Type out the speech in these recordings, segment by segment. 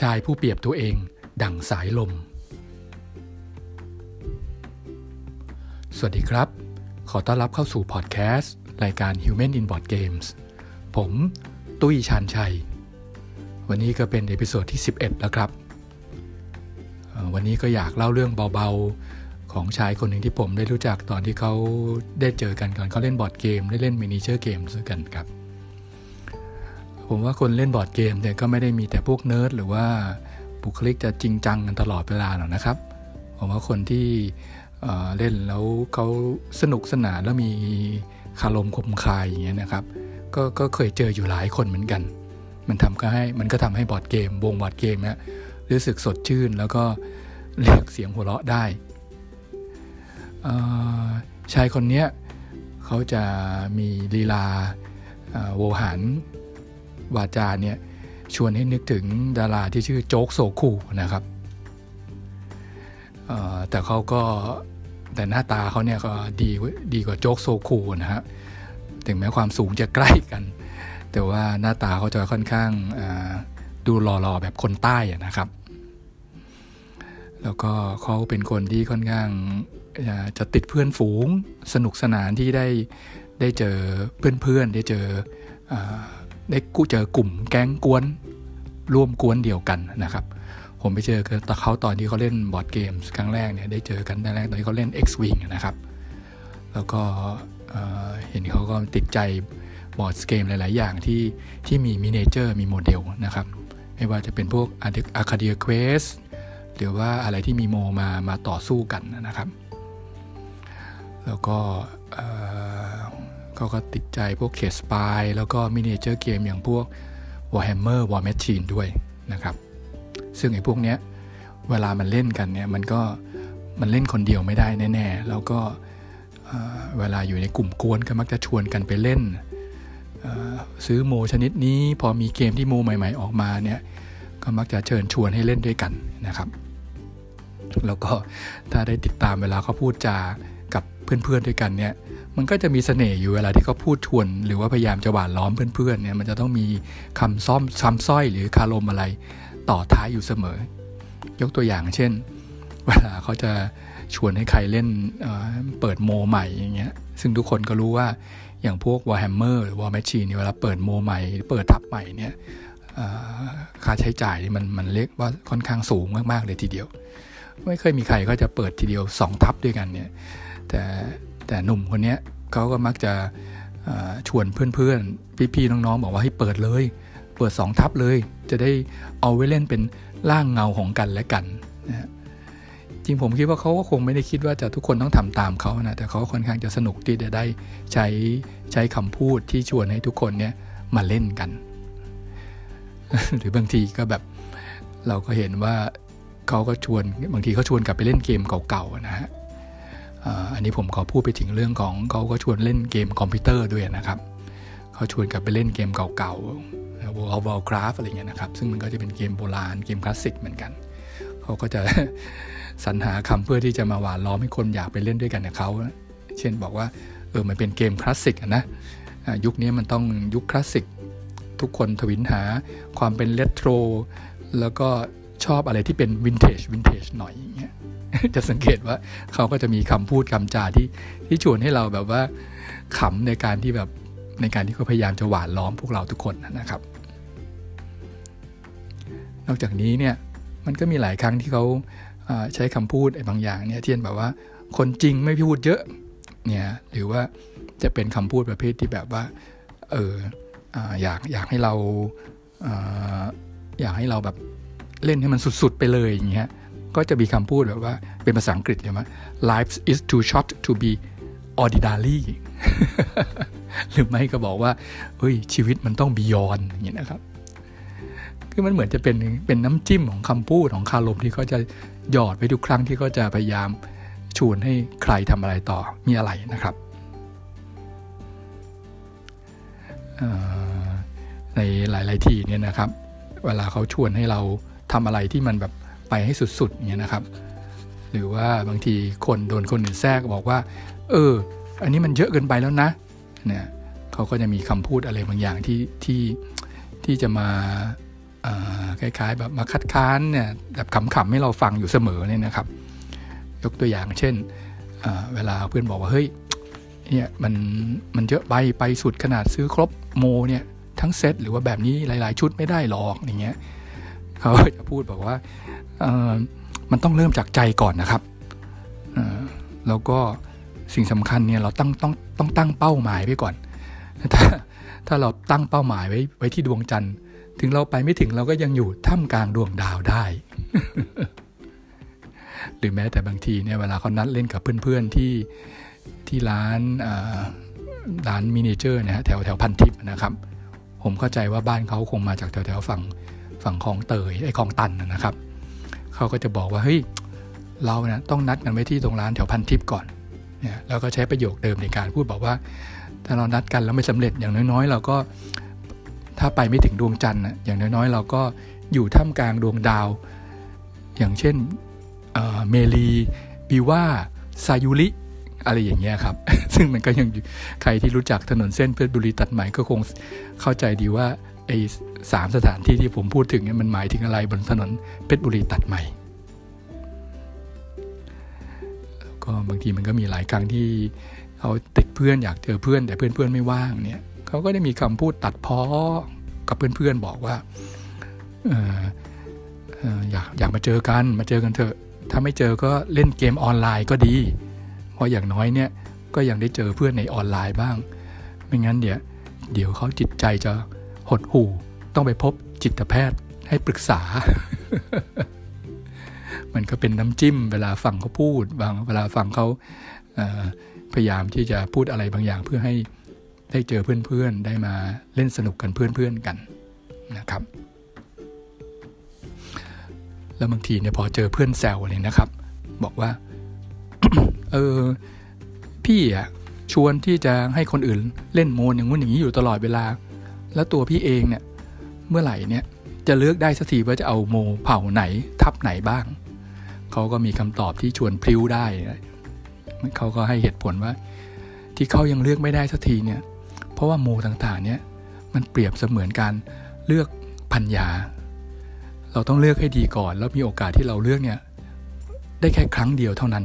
ชายผู้เปรียบตัวเองดั่งสายลม สวัสดีครับ ขอต้อนรับเข้าสู่พอดแคสต์ รายการ Human in Board Games ผม ตุ้ยชานชัย วันนี้ก็เป็น episode ที่ 11 แล้วครับ วันนี้ก็อยากเล่าเรื่องเบาๆ ของชายคนหนึ่งที่ผมได้รู้จักตอนที่เขาได้เจอกันก่อนเขาเล่นบอร์ดเกม ได้เล่น miniature game ด้วยกันครับ ผมว่าคนเล่นบอร์ดเกมเนี่ยก็ไม่ได้มีแต่พวกเนิร์ดหรือว่าบุคลิกจะจริงจังกันตลอดเวลาหรอกนะครับ ผมว่าคนที่เล่นแล้วเขาสนุกสนานแล้วมีคารมคมคายอย่างเงี้ยนะครับกก็เคยเจออยู่หลายคนเหมือนกัน มันทำก็ให้มันก็ทำให้บอร์ดเกม วงบอร์ดเกมเนี่ยรู้สึกสดชื่นแล้วก็เรียกเสียงหัวเราะได้ชายคนเนี้ยเขาจะมีลีลาโวหาร วาจาเนี่ยชวนให้นึกถึงดาราที่ชื่อโจ๊กโซคูนะครับแต่เขาก็แต่หน้าตาเขาเนี่ยก็ดีดีกว่าโจ๊กโซคูนะฮะถึงแม้ความสูงจะใกล้กัน แต่ว่าหน้าตาเขาจะค่อนข้างดูหล่อๆแบบคนใต้นะครับ แล้วก็เขาเป็นคนที่ค่อนข้างจะติดเพื่อนฝูงสนุกสนานที่ได้ได้เจอเพื่อนๆได้เจอ ได้กูเจอกลุ่มแก๊งก๊วนร่วมก๊วนเดียวกันนะครับ ผมไปเจอเขาตอนที่เขาเล่นบอร์ดเกมครั้งแรกเนี่ยได้เจอกันแรกตอนที่เขาเล่น X-Wing นะครับ แล้วก็เห็นเขาก็ติดใจบอร์ดเกมหลาย ๆ อย่างที่ที่มี miniature มีโมเดลนะครับ ไม่ว่าจะเป็นพวก Arcadia Quest หรือว่าอะไรที่มีโมมามาต่อสู้กันนะครับ แล้วก็ เขาก็ติดใจพวกเคสปายแล้วก็ miniature เกมอย่างพวก Warhammer War Machine ด้วยนะครับ ซึ่งไอ้พวกเนี้ยเวลามันเล่นกันเนี่ยมันก็มันเล่นคนเดียวไม่ได้แน่ๆ แล้วก็เวลาอยู่ในกลุ่มกวนก็มักจะชวนกันไปเล่น ซื้อโมชนิดนี้พอมีเกมที่โมใหม่ ๆ ออกมาเนี่ยก็มักจะเชิญชวนให้เล่นด้วยกันนะครับ แล้วก็ถ้าได้ติดตามเวลาเขาพูดจากับเพื่อนๆด้วยกันเนี่ย มันก็จะมีเสน่ห์อยู่เวลาที่เขาพูดชวน หรือว่าพยายามจะหวานล้อมเพื่อนๆเนี่ยมันจะต้องมีคำซ่อมซ้ำส้อยหรือคารมอะไรต่อท้ายอยู่เสมอ ยกตัวอย่างเช่น เวลาเขาจะชวนให้ใครเล่นเเปิดโมใหม่อย่างเงี้ยซึ่งทุกคนก็รู้ว่าอย่างพวก Warhammer หรือ War Machine เนี่ยเวลาเปิดโมใหม่เปิดทับใหม่เนี่ยค่าใช้จ่ายมันมันเรียกว่าค่อนข้างสูงมาก ๆ เลยทีเดียว ไม่เคยมีใครก็จะเปิดทีเดียว 2 ทับด้วยกันเนี่ยแต่ แต่หนุ่มคนนี้เขาก็มักจะชวนเพื่อนๆ พี่ๆ น้องๆ บอกว่าให้เปิดเลย เปิด 2 ทับเลย จะได้เอาไว้เล่นเป็นร่างเงาของกันและกันนะจริงผมคิดว่าเขาก็คงไม่ได้คิดว่าจะทุกคนต้องทำตามเขานะ แต่เขาค่อนข้างจะสนุกที่จะได้ใช้ใช้คำพูดที่ชวนให้ทุกคนเนี่ยมาเล่นกัน หรือบางทีก็แบบเราก็เห็นว่าเขาก็ชวนบางทีเขาชวนกลับไปเล่นเกมเก่าๆนะฮะ อันนี้ผมขอพูดไปถึงเรื่องของเขาก็ชวนเล่นเกมคอมพิวเตอร์ด้วยนะครับเขาชวนกลับไปเล่นเกมเก่าๆ World of Warcraft อะไรเงี้ยนะครับ ซึ่งมันก็จะเป็นเกมโบราณเกมคลาสสิกเหมือนกัน เขาก็จะสรรหาคำเพื่อที่จะมาหวานล้อมให้คนอยากไปเล่นด้วยกันกับเขา เช่นบอกว่าเออมันเป็นเกมคลาสสิกนะยุคนี้มันต้องยุคคลาสสิกทุกคนถวิลหาความเป็นเลโทรแล้วก็ชอบอะไรที่เป็นวินเทจวินเทจหน่อยอย่างเงี้ย จะสังเกตว่าเขาก็จะมีคำพูดคำจาที่ที่ชวนให้เราแบบว่าขำในการที่แบบในการที่เขาพยายามจะหวานล้อมพวกเราทุกคนนะครับ นอกจากนี้เนี่ยมันก็มีหลายครั้งที่เขาใช้คำพูดไอ้บางอย่างเนี่ยเช่นแบบว่า คนจริงไม่พูดเยอะเนี่ยหรือว่าจะเป็นคำพูดประเภทที่แบบว่าเอออยากอยากให้เราอยากให้เราแบบเล่นให้มันสุดๆไปเลยอย่างเงี้ย ก็จะมีคำพูดแบบว่าเป็นภาษาอังกฤษใช่ไหม life is too short to be ordinary หรือไม่ก็บอกว่าเฮ้ยชีวิตมันต้อง beyond อย่างนี้นะครับ คือมันเหมือนจะเป็นเป็นน้ำจิ้มของคำพูดของคารมที่เขาจะหยอดไปทุกครั้งที่เขาจะพยายามชวนให้ใครทำอะไรต่อมีอะไรนะครับในหลาย ๆ ที่เนี่ยนะครับ เวลาเขาชวนให้เราทำอะไรที่มันแบบ ไปให้สุดๆเนี่ยนะครับ หรือว่าบางทีคนโดนคนอื่นแทรกบอกว่า เออ อันนี้มันเยอะเกินไปแล้วนะเนี่ยเขาก็จะมีคำพูดอะไรบางอย่างที่ที่ที่จะมาคล้ายๆแบบมาคัดค้านเนี่ยแบบขำๆให้เราฟังอยู่เสมอเนี่ยนะครับ ยกตัวอย่างเช่นเวลาเพื่อนบอกว่าเฮ้ยเนี่ยมันมันเยอะไปไปสุดขนาดซื้อครบโมเนี่ยทั้งเซตหรือว่าแบบนี้หลาย ๆ ชุดไม่ได้หรอกอย่างเงี้ย เขาจะพูดบอกว่ามันต้องเริ่มจากใจก่อนนะครับแล้วก็สิ่งสำคัญเนี่ยเราตั้งต้องต้องตั้งเป้าหมายไว้ก่อน ถ้าถ้าเราตั้งเป้าหมายไว้ไว้ที่ดวงจันทร์ ถึงเราไปไม่ถึงเราก็ยังอยู่ท่ามกลางดวงดาวได้ หรือแม้แต่บางทีเนี่ยเวลาเขานัดเล่นกับเพื่อนๆที่ที่ร้านร้านมินิเจอร์นะฮะแถวแถวพันทิพย์นะครับ ผมเข้าใจว่าบ้านเขาคงมาจากแถวแถวฝั่ง ฝั่งคลองเตยไอ้คลองตันนะครับเขาก็จะบอกว่าเฮ้ยเราเนะต้องนัดกันไว้ที่ตรงร้านแถวพันทิพย์ก่อนเนี่ยแล้วก็ใช้ประโยคเดิมในการพูดบอกว่า ถ้าเรานัดกันแล้วไม่สำเร็จอย่างน้อยๆ เราก็ถ้าไปไม่ถึงดวงจันทร์อย่างน้อยๆ เราก็อยู่ท่ามกลางดวงดาว อย่างเช่นเมลีบิว่าซายุริอะไรอย่างเงี้ยครับ ซึ่งมันก็ยังใครที่รู้จักถนนเส้นเพชรบุรีตัดใหม่ก็คงเข้าใจดีว่า ไอ้สามสถานที่ที่ผมพูดถึงเนี่ยมันหมายถึงอะไรบนถนนเพชรบุรีตัดใหม่ ก็บางทีมันก็มีหลายครั้งที่เขาติดเพื่อนอยากเจอเพื่อน แต่เพื่อนเพื่อนไม่ว่างเนี่ยเขาก็ได้มีคำพูดตัดพ้อกับเพื่อนเพื่อนบอกว่าอยากอยากมาเจอกันมาเจอกันเถอะ ถ้าไม่เจอก็เล่นเกมออนไลน์ก็ดี เพราะอย่างน้อยเนี่ยก็ยังได้เจอเพื่อนในออนไลน์บ้าง ไม่งั้นเดี๋ยวเดี๋ยวเขาจิตใจจะ หดหู่ต้องไปพบจิตแพทย์ให้ปรึกษา มันก็เป็นน้ำจิ้ม เวลาฟังเขาพูด บางเวลาฟังเขาพยายามที่จะพูดอะไรบางอย่างเพื่อให้ได้เจอเพื่อนๆ ได้มาเล่นสนุกกันเพื่อนๆกันนะครับ แล้วบางทีเนี่ยพอเจอเพื่อนแซวเลยนะครับ บอกว่า เออพี่อะชวนที่จะให้คนอื่นเล่นโมนอย่างงู้นอย่างนี้อยู่ตลอดเวลา แล้วตัวพี่เองเนี่ยเมื่อไหร่เนี่ยจะเลือกได้สักทีว่าจะเอาโมเผ่าไหนทับไหนบ้าง เขาก็มีคำตอบที่ชวนพลิ้วได้เขาก็ให้เหตุผลว่า ที่เขายังเลือกไม่ได้สักทีเนี่ยเพราะว่าโมต่างๆเนี่ยมันเปรียบเสมือนการเลือกพันยา เราต้องเลือกให้ดีก่อน แล้วมีโอกาสที่เราเลือกเนี่ยได้แค่ครั้งเดียวเท่านั้น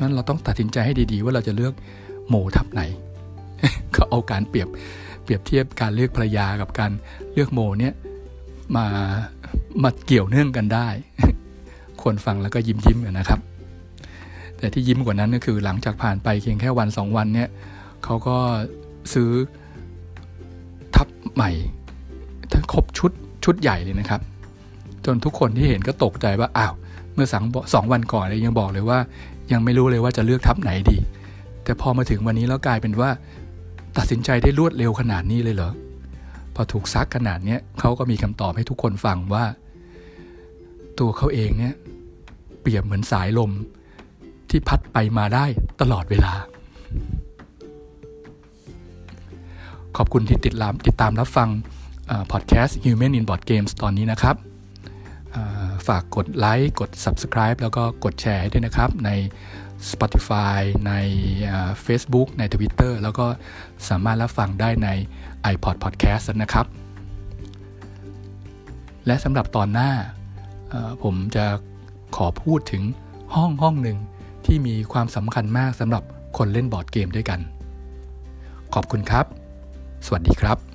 นั้นเราต้องตัดสินใจให้ดีๆ ว่าเราจะเลือกโมทับไหน ก็เอาการเปรียบ ปรียบเทียบการเลือกภรรยากับการเลือกโมเนี่ยมามาเกี่ยวเนื่องกันได้ คนฟังแล้วก็ยิ้มยิ้มกันนะครับ แต่ที่ยิ้มกว่านั้นก็คือหลังจากผ่านไปเพียงแค่วันสองวันเนี่ยเขาก็ซื้อทับใหม่ทั้งครบชุดชุดใหญ่เลยนะครับ จนทุกคนที่เห็นก็ตกใจว่าอ้าวเมื่อสองสองวันก่อนเลยยังบอกเลยว่า ยังไม่รู้เลยว่าจะเลือกทับไหนดี แต่พอมาถึงวันนี้แล้วกลายเป็นว่า ตัดสินใจได้รวดเร็วขนาดนี้เลยเหรอ พอถูกซักขนาดนี้เขาก็มีคำตอบให้ทุกคนฟังว่า ตัวเขาเองเนี่ย เปรียบเหมือนสายลมที่พัดไปมาได้ตลอดเวลา ขอบคุณที่ติดตามติดตามรับฟังพอดแคสต์ Human in Board Games ตอนนี้นะครับ ฝากกดไลค์ กด Subscribe แล้วก็กดแชร์ให้ด้วยนะครับใน Spotify ใน Facebook ใน Twitter แล้วก็สามารถรับฟังได้ใน iPod Podcast นะครับ และสำหรับตอนหน้าผมจะขอพูดถึงห้องห้องหนึ่งที่มีความสำคัญมากสำหรับคนเล่นบอร์ดเกมด้วยกัน ขอบคุณครับ สวัสดีครับ